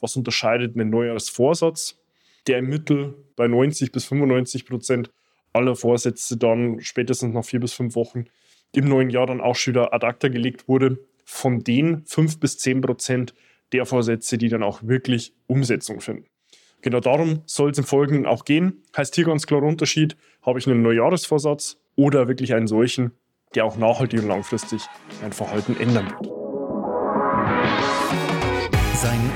Was unterscheidet einen Neujahrsvorsatz, der im Mittel bei 90 bis 95 Prozent aller Vorsätze dann spätestens nach vier bis fünf Wochen im neuen Jahr dann auch schon wieder ad acta gelegt wurde, von den fünf bis zehn Prozent der Vorsätze, die dann auch wirklich Umsetzung finden. Genau darum soll es im Folgenden auch gehen. Heißt hier ganz klar Unterschied, habe ich einen Neujahresvorsatz oder wirklich einen solchen, der auch nachhaltig und langfristig mein Verhalten ändern wird. Seinen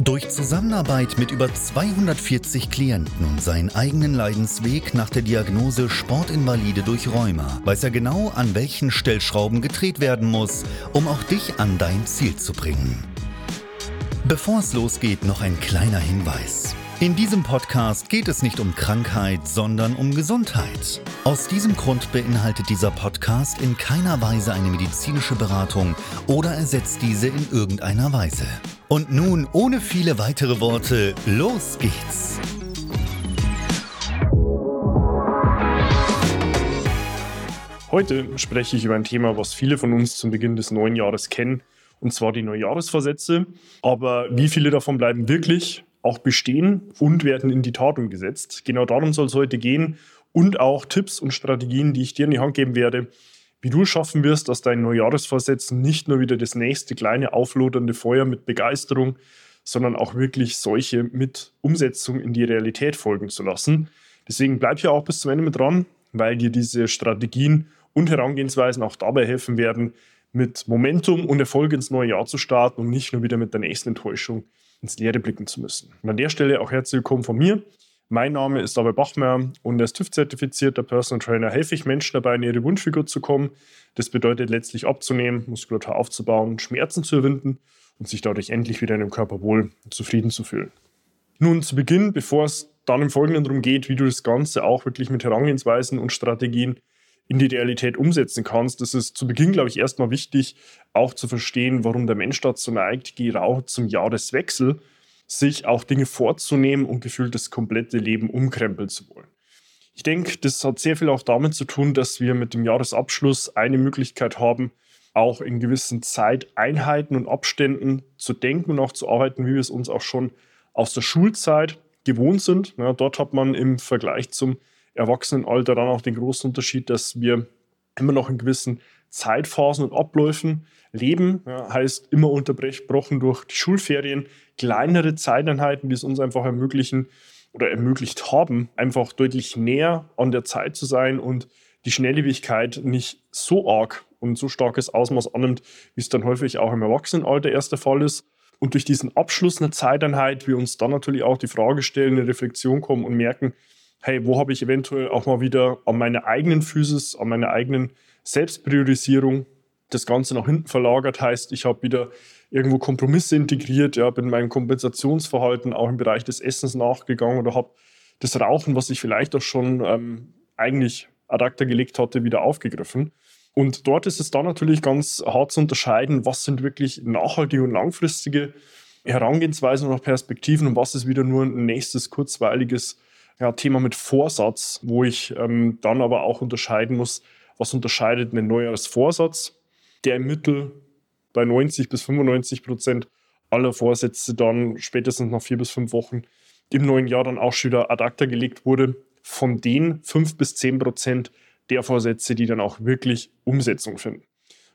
Durch Zusammenarbeit mit über 240 Klienten und seinen eigenen Leidensweg nach der Diagnose Sportinvalide durch Rheuma weiß er genau, an welchen Stellschrauben gedreht werden muss, um auch dich an dein Ziel zu bringen. Bevor es losgeht, noch ein kleiner Hinweis. In diesem Podcast geht es nicht um Krankheit, sondern um Gesundheit. Aus diesem Grund beinhaltet dieser Podcast in keiner Weise eine medizinische Beratung oder ersetzt diese in irgendeiner Weise. Und nun, ohne viele weitere Worte, los geht's! Heute spreche ich über ein Thema, was viele von uns zum Beginn des neuen Jahres kennen, und zwar die Neujahresvorsätze. Aber wie viele davon bleiben wirklich auch bestehen und werden in die Tat umgesetzt? Genau darum soll es heute gehen und auch Tipps und Strategien, die ich dir in die Hand geben werde, wie du schaffen wirst, dass dein Neujahresvorsätzen nicht nur wieder das nächste kleine auflodernde Feuer mit Begeisterung, sondern auch wirklich solche mit Umsetzung in die Realität folgen zu lassen. Deswegen bleib hier auch bis zum Ende mit dran, weil dir diese Strategien und Herangehensweisen auch dabei helfen werden, mit Momentum und Erfolg ins neue Jahr zu starten und nicht nur wieder mit der nächsten Enttäuschung ins Leere blicken zu müssen. Und an der Stelle auch herzlich willkommen von mir. Mein Name ist David Bachmer und als TÜV-zertifizierter Personal Trainer helfe ich Menschen dabei, in ihre Wunschfigur zu kommen. Das bedeutet letztlich abzunehmen, Muskulatur aufzubauen, Schmerzen zu überwinden und sich dadurch endlich wieder in dem Körper wohl und zufrieden zu fühlen. Nun zu Beginn, bevor es dann im Folgenden darum geht, wie du das Ganze auch wirklich mit Herangehensweisen und Strategien in die Realität umsetzen kannst, ist es zu Beginn, glaube ich, erstmal wichtig, auch zu verstehen, warum der Mensch dazu neigt, genau zum Jahreswechsel sich auch Dinge vorzunehmen und gefühlt das komplette Leben umkrempeln zu wollen. Ich denke, das hat sehr viel auch damit zu tun, dass wir mit dem Jahresabschluss eine Möglichkeit haben, auch in gewissen Zeiteinheiten und Abständen zu denken und auch zu arbeiten, wie wir es uns auch schon aus der Schulzeit gewohnt sind. Ja, dort hat man im Vergleich zum Erwachsenenalter dann auch den großen Unterschied, dass wir immer noch in gewissen Zeitphasen und Abläufen leben. Ja, heißt immer unterbrochen durch die Schulferien, kleinere Zeiteinheiten, die es uns einfach ermöglichen oder ermöglicht haben, einfach deutlich näher an der Zeit zu sein und die Schnelllebigkeit nicht so arg und so starkes Ausmaß annimmt, wie es dann häufig auch im Erwachsenenalter erst der Fall ist. Und durch diesen Abschluss einer Zeiteinheit wir uns dann natürlich auch die Frage stellen, eine Reflexion kommen und merken, hey, wo habe ich eventuell auch mal wieder an meiner eigenen Physis, an meiner eigenen Selbstpriorisierung das Ganze nach hinten verlagert. Heißt, ich habe wieder irgendwo Kompromisse integriert, ja, bin meinem Kompensationsverhalten auch im Bereich des Essens nachgegangen oder habe das Rauchen, was ich vielleicht auch schon ähm, eigentlich ad acta gelegt hatte, wieder aufgegriffen. Und dort ist es dann natürlich ganz hart zu unterscheiden, was sind wirklich nachhaltige und langfristige Herangehensweisen und Perspektiven und was ist wieder nur ein nächstes kurzweiliges ja, Thema mit Vorsatz, wo ich ähm, dann aber auch unterscheiden muss, was unterscheidet einen Neujahrsvorsatz, der im Mittel bei 90 bis 95 Prozent aller Vorsätze dann spätestens nach vier bis fünf Wochen im neuen Jahr dann auch schon wieder ad acta gelegt wurde, von den fünf bis zehn Prozent der Vorsätze, die dann auch wirklich Umsetzung finden.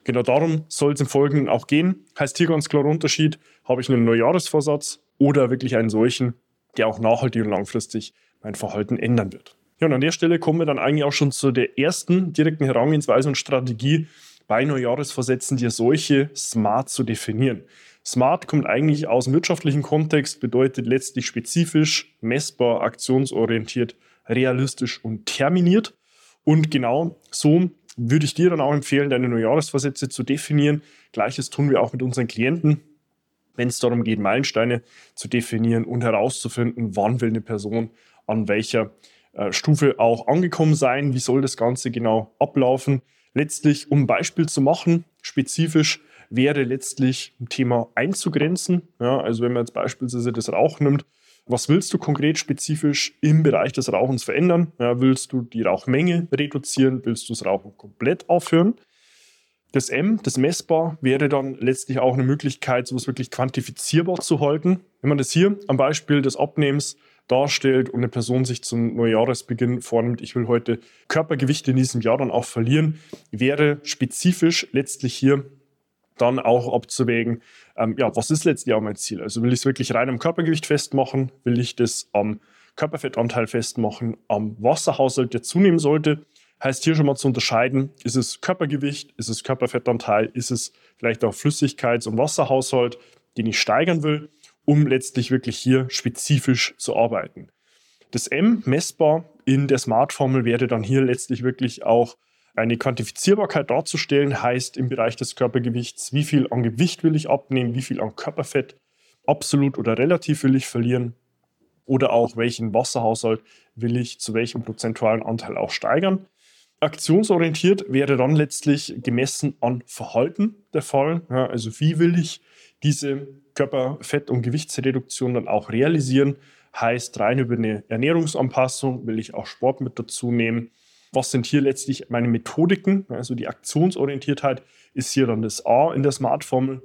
Genau darum soll es im Folgenden auch gehen. Heißt hier ganz klar Unterschied, habe ich einen Neujahresvorsatz oder wirklich einen solchen, der auch nachhaltig und langfristig mein Verhalten ändern wird. Ja, und an der Stelle kommen wir dann eigentlich auch schon zu der ersten direkten Herangehensweise und Strategie bei Neujahresvorsätzen, dir solche smart zu definieren. Smart kommt eigentlich aus dem wirtschaftlichen Kontext, bedeutet letztlich spezifisch, messbar, aktionsorientiert, realistisch und terminiert. Und genau so würde ich dir dann auch empfehlen, deine Neujahresvorsätze zu definieren. Gleiches tun wir auch mit unseren Klienten, wenn es darum geht, Meilensteine zu definieren und herauszufinden, wann will eine Person an welcher äh, Stufe auch angekommen sein, wie soll das Ganze genau ablaufen. Letztlich, um ein Beispiel zu machen, spezifisch wäre letztlich ein Thema einzugrenzen. Ja, also wenn man jetzt beispielsweise das Rauchen nimmt, was willst du konkret spezifisch im Bereich des Rauchens verändern? Ja, willst du die Rauchmenge reduzieren? Willst du das Rauchen komplett aufhören? Das M, das messbar, wäre dann letztlich auch eine Möglichkeit, sowas wirklich quantifizierbar zu halten. Wenn man das hier am Beispiel des Abnehmens darstellt und eine Person sich zum Neujahresbeginn vornimmt, ich will heute Körpergewicht in diesem Jahr dann auch verlieren, wäre spezifisch letztlich hier dann auch abzuwägen, ähm, ja, was ist letztlich auch mein Ziel? Also will ich es wirklich rein am Körpergewicht festmachen? Will ich das am Körperfettanteil festmachen, am Wasserhaushalt, der zunehmen sollte? Heißt hier schon mal zu unterscheiden, ist es Körpergewicht, ist es Körperfettanteil, ist es vielleicht auch Flüssigkeits- und Wasserhaushalt, den ich steigern will, um letztlich wirklich hier spezifisch zu arbeiten. Das M, messbar in der Smart-Formel, wäre dann hier letztlich wirklich auch eine Quantifizierbarkeit darzustellen heißt im Bereich des Körpergewichts, wie viel an Gewicht will ich abnehmen, wie viel an Körperfett absolut oder relativ will ich verlieren oder auch welchen Wasserhaushalt will ich zu welchem prozentualen Anteil auch steigern. Aktionsorientiert wäre dann letztlich gemessen an Verhalten der Fall. Ja, also wie will ich diese Körperfett- und Gewichtsreduktion dann auch realisieren? Heißt rein über eine Ernährungsanpassung will ich auch Sport mit dazu nehmen was sind hier letztlich meine Methodiken? Also die Aktionsorientiertheit ist hier dann das A in der Smart-Formel.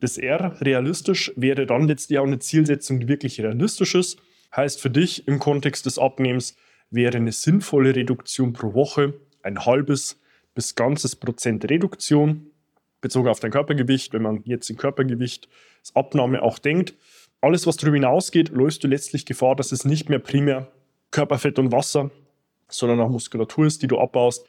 Das R, realistisch, wäre dann letztlich auch eine Zielsetzung, die wirklich realistisch ist. Heißt für dich im Kontext des Abnehmens wäre eine sinnvolle Reduktion pro Woche ein halbes bis ganzes Prozent Reduktion bezogen auf dein Körpergewicht, wenn man jetzt in Körpergewicht als Abnahme auch denkt. Alles, was darüber hinausgeht, läufst du letztlich Gefahr, dass es nicht mehr primär Körperfett und Wasser sondern auch Muskulatur ist, die du abbaust.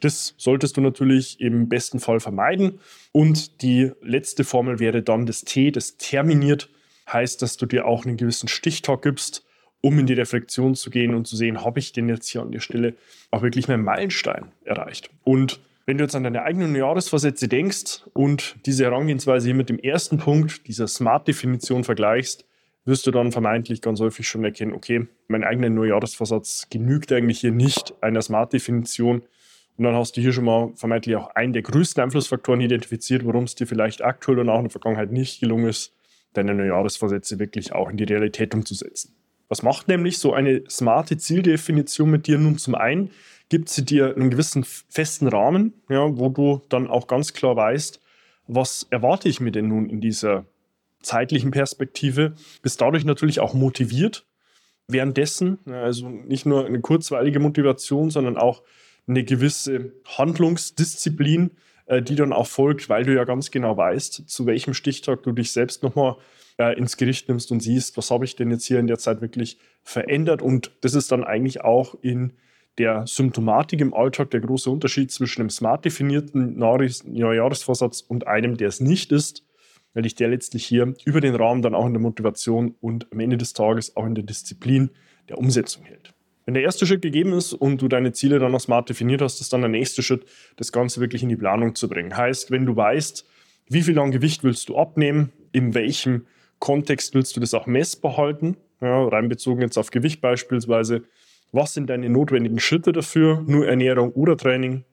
Das solltest du natürlich im besten Fall vermeiden. Und die letzte Formel wäre dann das T, das terminiert, heißt, dass du dir auch einen gewissen Stichtag gibst, um in die Reflexion zu gehen und zu sehen, habe ich denn jetzt hier an der Stelle auch wirklich meinen Meilenstein erreicht. Und wenn du jetzt an deine eigenen Jahresvorsätze denkst und diese Herangehensweise hier mit dem ersten Punkt, dieser Smart-Definition vergleichst, wirst du dann vermeintlich ganz häufig schon erkennen, okay, mein eigener Neujahresvorsatz genügt eigentlich hier nicht einer Smart-Definition. Und dann hast du hier schon mal vermeintlich auch einen der größten Einflussfaktoren identifiziert, warum es dir vielleicht aktuell und auch in der Vergangenheit nicht gelungen ist, deine Neujahresvorsätze wirklich auch in die Realität umzusetzen. Was macht nämlich so eine smarte Zieldefinition mit dir nun? Zum einen gibt sie dir einen gewissen festen Rahmen, ja, wo du dann auch ganz klar weißt, was erwarte ich mir denn nun in dieser zeitlichen Perspektive, bist dadurch natürlich auch motiviert. Währenddessen, also nicht nur eine kurzweilige Motivation, sondern auch eine gewisse Handlungsdisziplin, äh, die dann auch folgt, weil du ja ganz genau weißt, zu welchem Stichtag du dich selbst nochmal äh, ins Gericht nimmst und siehst, was habe ich denn jetzt hier in der Zeit wirklich verändert. Und das ist dann eigentlich auch in der Symptomatik im Alltag der große Unterschied zwischen einem smart definierten Neujahresvorsatz und einem, der es nicht ist weil dich der letztlich hier über den Raum dann auch in der Motivation und am Ende des Tages auch in der Disziplin der Umsetzung hält. Wenn der erste Schritt gegeben ist und du deine Ziele dann noch smart definiert hast, ist dann der nächste Schritt, das Ganze wirklich in die Planung zu bringen. Heißt, wenn du weißt, wie viel an Gewicht willst du abnehmen, in welchem Kontext willst du das auch messbar halten, ja, rein bezogen jetzt auf Gewicht beispielsweise, was sind deine notwendigen Schritte dafür, nur Ernährung oder Training,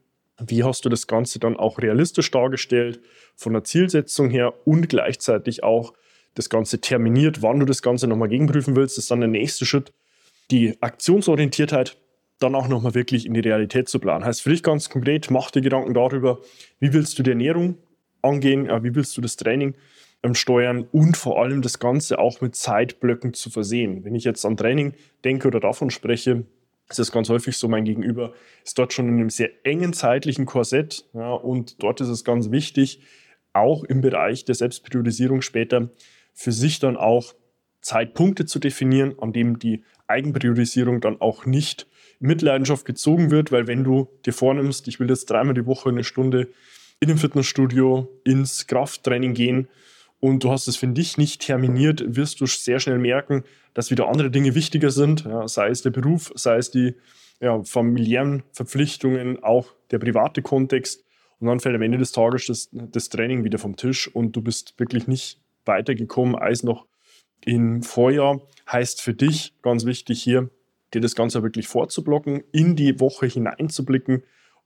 wie hast du das Ganze dann auch realistisch dargestellt, von der Zielsetzung her und gleichzeitig auch das Ganze terminiert, wann du das Ganze nochmal gegenprüfen willst, das ist dann der nächste Schritt. Die Aktionsorientiertheit dann auch nochmal wirklich in die Realität zu planen. Heißt für dich ganz konkret, mach dir Gedanken darüber, wie willst du die Ernährung angehen, wie willst du das Training steuern und vor allem das Ganze auch mit Zeitblöcken zu versehen. Wenn ich jetzt an Training denke oder davon spreche, es ist ganz häufig so, mein Gegenüber ist dort schon in einem sehr engen zeitlichen Korsett. Ja, und dort ist es ganz wichtig, auch im Bereich der Selbstpriorisierung später für sich dann auch Zeitpunkte zu definieren, an dem die Eigenpriorisierung dann auch nicht mit Leidenschaft gezogen wird, weil wenn du dir vornimmst, ich will jetzt dreimal die Woche eine Stunde in dem Fitnessstudio ins Krafttraining gehen und du hast es für dich nicht terminiert, wirst du sehr schnell merken, dass wieder andere Dinge wichtiger sind, ja, sei es der Beruf, sei es die ja, familiären Verpflichtungen, auch der private Kontext. Und dann fällt am Ende des Tages das, das Training wieder vom Tisch und du bist wirklich nicht weitergekommen als noch im Vorjahr. Heißt für dich ganz wichtig hier, dir das Ganze wirklich vorzublocken, in die Woche hineinzublicken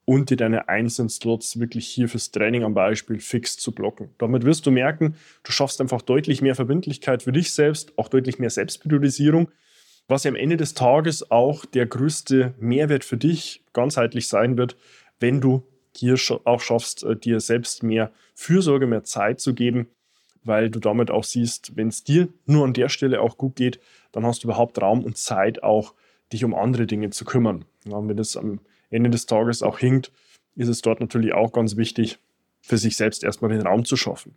und dir deine einzelnen Slots wirklich hier fürs Training am Beispiel fix zu blocken. Damit wirst du merken, du schaffst einfach deutlich mehr Verbindlichkeit für dich selbst, auch deutlich mehr Selbstpriorisierung, was ja am Ende des Tages auch der größte Mehrwert für dich ganzheitlich sein wird, wenn du hier auch schaffst, äh, dir selbst mehr Fürsorge, mehr Zeit zu geben, weil du damit auch siehst, wenn es dir nur an der Stelle auch gut geht, dann hast du überhaupt Raum und Zeit auch, dich um andere Dinge zu kümmern. Ja, wenn es am Ende des Tages auch hinkt, ist es dort natürlich auch ganz wichtig, für sich selbst erstmal den Raum zu schaffen.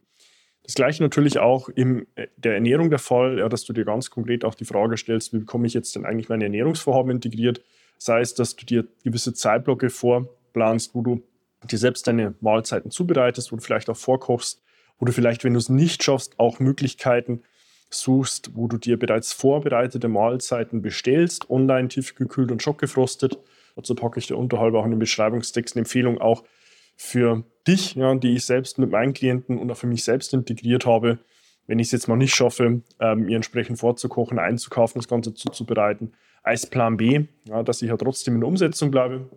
Das gleiche natürlich auch in äh, der Ernährung der Fall, ja, dass du dir ganz konkret auch die Frage stellst, wie bekomme ich jetzt denn eigentlich meine Ernährungsvorhaben integriert? Sei es, dass du dir gewisse Zeitblocke vorplanst, wo du dir selbst deine Mahlzeiten zubereitest, wo du vielleicht auch vorkochst, wo du vielleicht, wenn du es nicht schaffst, auch Möglichkeiten suchst, wo du dir bereits vorbereitete Mahlzeiten bestellst, online tiefgekühlt und schockgefrostet. Dazu packe ich dir unterhalb auch in den Beschreibungstext eine Empfehlung auch für dich, ja, die ich selbst mit meinen Klienten und auch für mich selbst integriert habe. Wenn ich es jetzt mal nicht schaffe, ähm, ihr entsprechend vorzukochen, einzukaufen, das Ganze zuzubereiten, als Plan B, ja, dass ich ja trotzdem in der Umsetzung bleibe,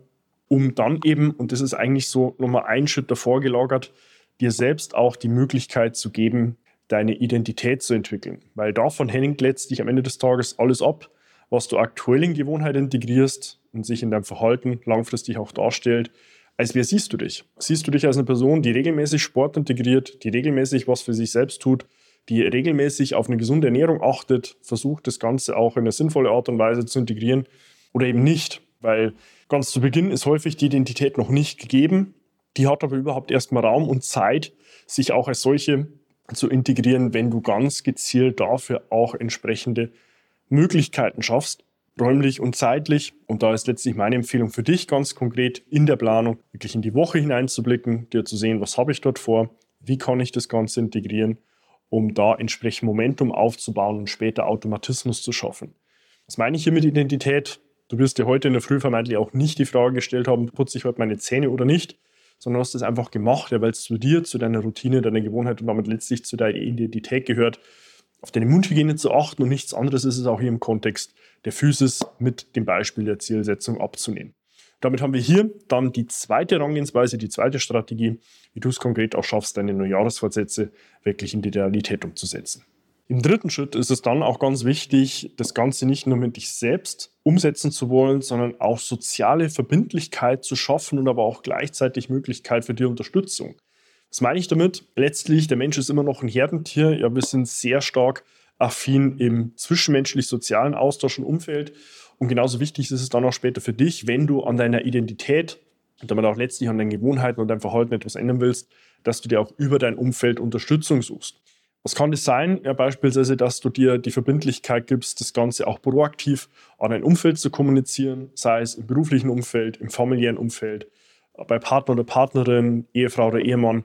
um dann eben, und das ist eigentlich so nochmal ein Schritt davor gelagert, dir selbst auch die Möglichkeit zu geben, deine Identität zu entwickeln. Weil davon hängt letztlich am Ende des Tages alles ab, was du aktuell in Gewohnheit integrierst und sich in deinem Verhalten langfristig auch darstellt. Als wer siehst du dich? Siehst du dich als eine Person, die regelmäßig Sport integriert, die regelmäßig was für sich selbst tut, die regelmäßig auf eine gesunde Ernährung achtet, versucht das Ganze auch in eine sinnvolle Art und Weise zu integrieren oder eben nicht? Weil ganz zu Beginn ist häufig die Identität noch nicht gegeben. Die hat aber überhaupt erstmal Raum und Zeit, sich auch als solche zu integrieren, wenn du ganz gezielt dafür auch entsprechende Möglichkeiten schaffst, räumlich und zeitlich. Und da ist letztlich meine Empfehlung für dich ganz konkret in der Planung, wirklich in die Woche hineinzublicken, dir zu sehen, was habe ich dort vor, wie kann ich das Ganze integrieren, um da entsprechend Momentum aufzubauen und später Automatismus zu schaffen. Was meine ich hier mit Identität? Du wirst dir heute in der Früh vermeintlich auch nicht die Frage gestellt haben, putze ich heute meine Zähne oder nicht, sondern hast es einfach gemacht, ja, weil es zu dir, zu deiner Routine, deiner Gewohnheit und damit letztlich zu deiner Identität gehört, auf deine Mundhygiene zu achten und nichts anderes ist es auch hier im Kontext der Physis mit dem Beispiel der Zielsetzung abzunehmen. Damit haben wir hier dann die zweite Herangehensweise, die zweite Strategie, wie du es konkret auch schaffst, deine Neujahresvorsätze wirklich in die Realität umzusetzen. Im dritten Schritt ist es dann auch ganz wichtig, das Ganze nicht nur mit dich selbst umsetzen zu wollen, sondern auch soziale Verbindlichkeit zu schaffen und aber auch gleichzeitig Möglichkeit für die Unterstützung. Was meine ich damit? Letztlich, der Mensch ist immer noch ein Herdentier. Ja, wir sind sehr stark affin im zwischenmenschlich-sozialen Austausch und Umfeld. Und genauso wichtig ist es dann auch später für dich, wenn du an deiner Identität und damit auch letztlich an deinen Gewohnheiten und deinem Verhalten etwas ändern willst, dass du dir auch über dein Umfeld Unterstützung suchst. Was kann das sein? Ja, beispielsweise, dass du dir die Verbindlichkeit gibst, das Ganze auch proaktiv an dein Umfeld zu kommunizieren, sei es im beruflichen Umfeld, im familiären Umfeld, bei Partner oder Partnerin, Ehefrau oder Ehemann,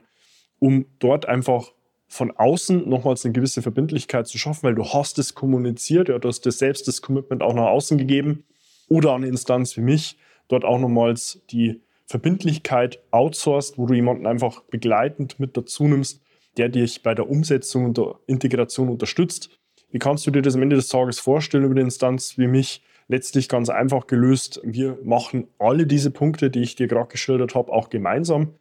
um dort einfach von außen nochmals eine gewisse Verbindlichkeit zu schaffen, weil du hast es kommuniziert, ja, du hast dir selbst das Commitment auch nach außen gegeben oder eine Instanz wie mich dort auch nochmals die Verbindlichkeit outsourced, wo du jemanden einfach begleitend mit dazu nimmst, der dich bei der Umsetzung und der Integration unterstützt. Wie kannst du dir das am Ende des Tages vorstellen über eine Instanz wie mich? Letztlich ganz einfach gelöst. Wir machen alle diese Punkte, die ich dir gerade geschildert habe, auch gemeinsam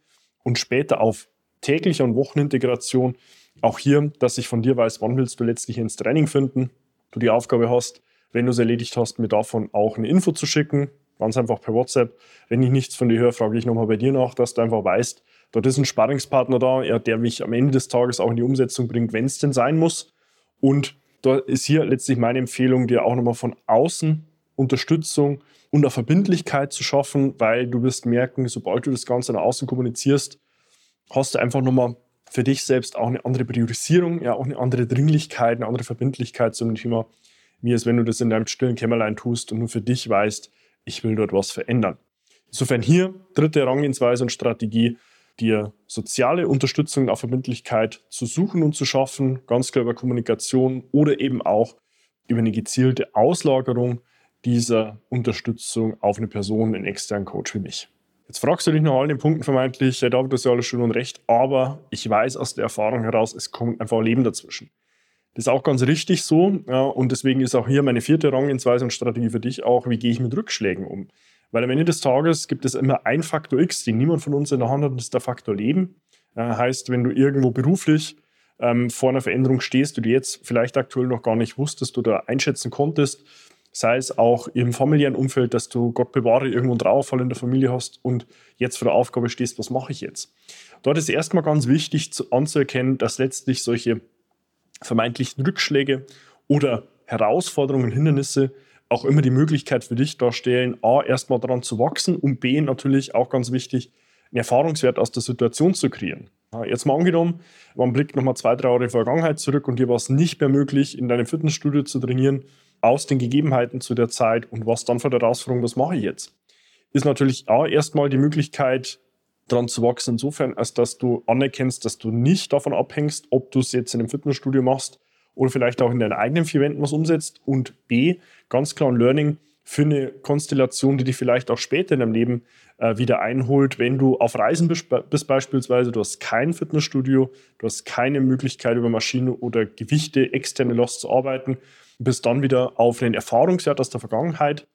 und später auf täglicher und Wochenintegration. Auch hier, dass ich von dir weiß, wann willst du letztlich ins Training finden. Du die Aufgabe hast, wenn du es erledigt hast, mir davon auch eine Info zu schicken. Ganz einfach per WhatsApp. Wenn ich nichts von dir höre, frage ich nochmal bei dir nach, dass du einfach weißt, Dort ist ein Sparringspartner da, der mich am Ende des Tages auch in die Umsetzung bringt, wenn es denn sein muss. Und da ist hier letztlich meine Empfehlung, dir auch nochmal von außen Unterstützung und eine Verbindlichkeit zu schaffen, weil du wirst merken, sobald du das Ganze nach außen kommunizierst, hast du einfach nochmal für dich selbst auch eine andere Priorisierung, ja auch eine andere Dringlichkeit, eine andere Verbindlichkeit zu dem Thema, wie es wenn du das in deinem stillen Kämmerlein tust und nur für dich weißt, ich will dort was verändern. Insofern hier dritte Herangehensweise und Strategie, dir soziale Unterstützung auf Verbindlichkeit zu suchen und zu schaffen, ganz klar über Kommunikation oder eben auch über eine gezielte Auslagerung dieser Unterstützung auf eine Person, einen externen Coach wie mich. Jetzt fragst du dich nach allen den Punkten vermeintlich, ja, David, das ist ja alles schön und recht, aber ich weiß aus der Erfahrung heraus, es kommt einfach ein Leben dazwischen. Das ist auch ganz richtig so ja, und deswegen ist auch hier meine vierte Rangehensweise und Strategie für dich auch, wie gehe ich mit Rückschlägen um. Weil am Ende des Tages gibt es immer ein Faktor X, den niemand von uns in der Hand hat, das ist der Faktor Leben. Äh, heißt, wenn du irgendwo beruflich ähm, vor einer Veränderung stehst, die du jetzt vielleicht aktuell noch gar nicht wusstest oder einschätzen konntest, sei es auch im familiären Umfeld, dass du Gott bewahre irgendwo einen Trauerfall in der Familie hast und jetzt vor der Aufgabe stehst, was mache ich jetzt? Dort ist erstmal ganz wichtig zu, anzuerkennen, dass letztlich solche vermeintlichen Rückschläge oder Herausforderungen, Hindernisse auch immer die Möglichkeit für dich darstellen, A, erstmal daran zu wachsen und B, natürlich auch ganz wichtig, einen Erfahrungswert aus der Situation zu kreieren. Jetzt mal angenommen, man blickt nochmal zwei, drei Jahre Vergangenheit zurück und dir war es nicht mehr möglich, in deinem Fitnessstudio zu trainieren, aus den Gegebenheiten zu der Zeit und was dann für der Herausforderung, was mache ich jetzt? Ist natürlich A, erstmal die Möglichkeit, daran zu wachsen, insofern, als dass du anerkennst, dass du nicht davon abhängst, ob du es jetzt in einem Fitnessstudio machst oder vielleicht auch in deinen eigenen vier Wänden was umsetzt. Und B, ganz klar ein Learning für eine Konstellation, die dich vielleicht auch später in deinem Leben äh, wieder einholt, wenn du auf Reisen bist, bist beispielsweise, du hast kein Fitnessstudio, du hast keine Möglichkeit über Maschinen oder Gewichte, externe Lost zu arbeiten, bist dann wieder auf einen Erfahrungswert aus der Vergangenheit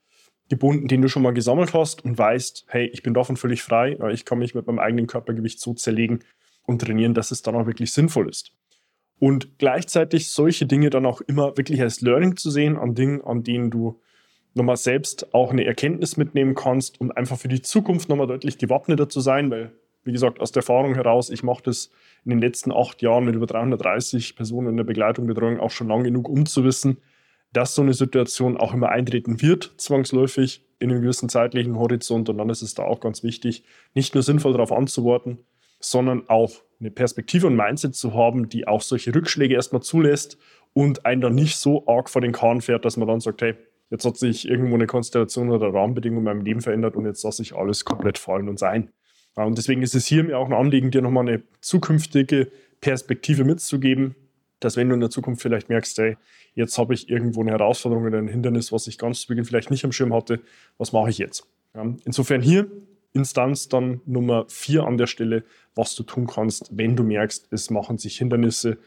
gebunden, den du schon mal gesammelt hast und weißt, hey, ich bin davon völlig frei, ich kann mich mit meinem eigenen Körpergewicht so zerlegen und trainieren, dass es dann auch wirklich sinnvoll ist. Und gleichzeitig solche Dinge dann auch immer wirklich als Learning zu sehen, an Dingen, an denen du nochmal selbst auch eine Erkenntnis mitnehmen kannst und einfach für die Zukunft nochmal deutlich gewappneter zu sein, weil, wie gesagt, aus der Erfahrung heraus, ich mache das in den letzten acht Jahren mit über 330 Personen in der Begleitung, Betreuung auch schon lang genug, um zu wissen, dass so eine Situation auch immer eintreten wird, zwangsläufig in einem gewissen zeitlichen Horizont. Und dann ist es da auch ganz wichtig, nicht nur sinnvoll darauf anzuworten, sondern auch eine Perspektive und Mindset zu haben, die auch solche Rückschläge erstmal zulässt und einen dann nicht so arg vor den Kahn fährt, dass man dann sagt, hey, jetzt hat sich irgendwo eine Konstellation oder Rahmenbedingung in meinem Leben verändert und jetzt lasse ich alles komplett fallen und sein. Und deswegen ist es hier mir auch ein Anliegen, dir nochmal eine zukünftige Perspektive mitzugeben, dass wenn du in der Zukunft vielleicht merkst, hey, jetzt habe ich irgendwo eine Herausforderung oder ein Hindernis, was ich ganz zu Beginn vielleicht nicht am Schirm hatte, was mache ich jetzt? Ja, insofern hier Instanz dann Nummer vier an der Stelle, was du tun kannst, wenn du merkst, es machen sich Hindernisse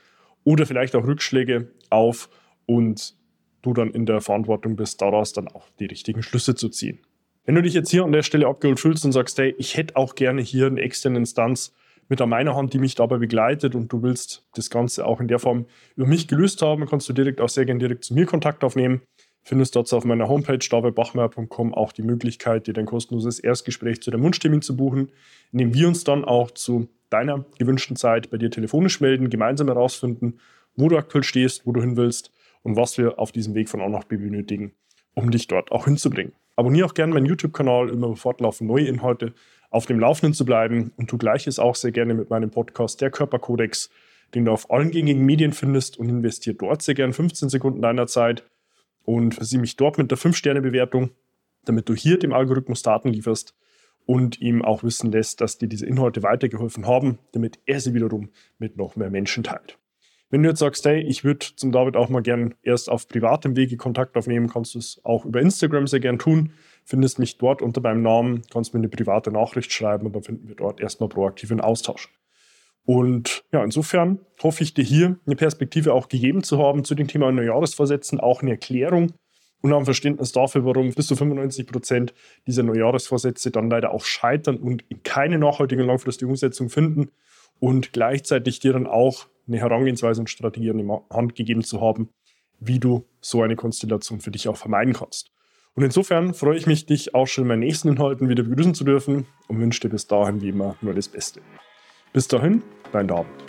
oder vielleicht auch Rückschläge auf und du dann in der Verantwortung bist, daraus dann auch die richtigen Schlüsse zu ziehen. Wenn du dich jetzt hier an der Stelle abgeholt fühlst und sagst, hey, ich hätte auch gerne hier eine externe Instanz, mit an meiner Hand, die mich dabei begleitet und du willst das Ganze auch in der Form über mich gelöst haben, kannst du direkt auch sehr gerne direkt zu mir Kontakt aufnehmen. Findest dort auf meiner Homepage davidbachmeier.com auch die Möglichkeit, dir dein kostenloses Erstgespräch zu deinem Wunschtermin zu buchen, indem wir uns dann auch zu deiner gewünschten Zeit bei dir telefonisch melden, gemeinsam herausfinden, wo du aktuell stehst, wo du hin willst und was wir auf diesem Weg von A nach B benötigen, um dich dort auch hinzubringen. Abonniere auch gerne meinen YouTube-Kanal, immer fortlaufend neue Inhalte auf dem Laufenden zu bleiben und tu gleiches auch sehr gerne mit meinem Podcast Der Körperkodex, den du auf allen gängigen Medien findest und investiere dort sehr gerne 15 Sekunden deiner Zeit und versieh mich dort mit der 5-Sterne-Bewertung, damit du hier dem Algorithmus Daten lieferst und ihm auch wissen lässt, dass dir diese Inhalte weitergeholfen haben, damit er sie wiederum mit noch mehr Menschen teilt. Wenn du jetzt sagst, hey, ich würde zum David auch mal gern erst auf privatem Wege Kontakt aufnehmen, kannst du es auch über Instagram sehr gern tun findest mich dort unter meinem Namen, kannst mir eine private Nachricht schreiben und dann finden wir dort erstmal proaktiven Austausch. Und ja, insofern hoffe ich dir hier eine Perspektive auch gegeben zu haben zu dem Thema Neujahresvorsätzen, auch eine Erklärung und auch ein Verständnis dafür, warum bis zu 95 Prozent dieser Neujahresvorsätze dann leider auch scheitern und keine nachhaltige langfristige Umsetzung finden und gleichzeitig dir dann auch eine Herangehensweise und Strategie an die Hand gegeben zu haben, wie du so eine Konstellation für dich auch vermeiden kannst. Und insofern freue ich mich, dich auch schon in meinen nächsten Inhalten wieder begrüßen zu dürfen und wünsche dir bis dahin wie immer nur das Beste. Bis dahin, dein David.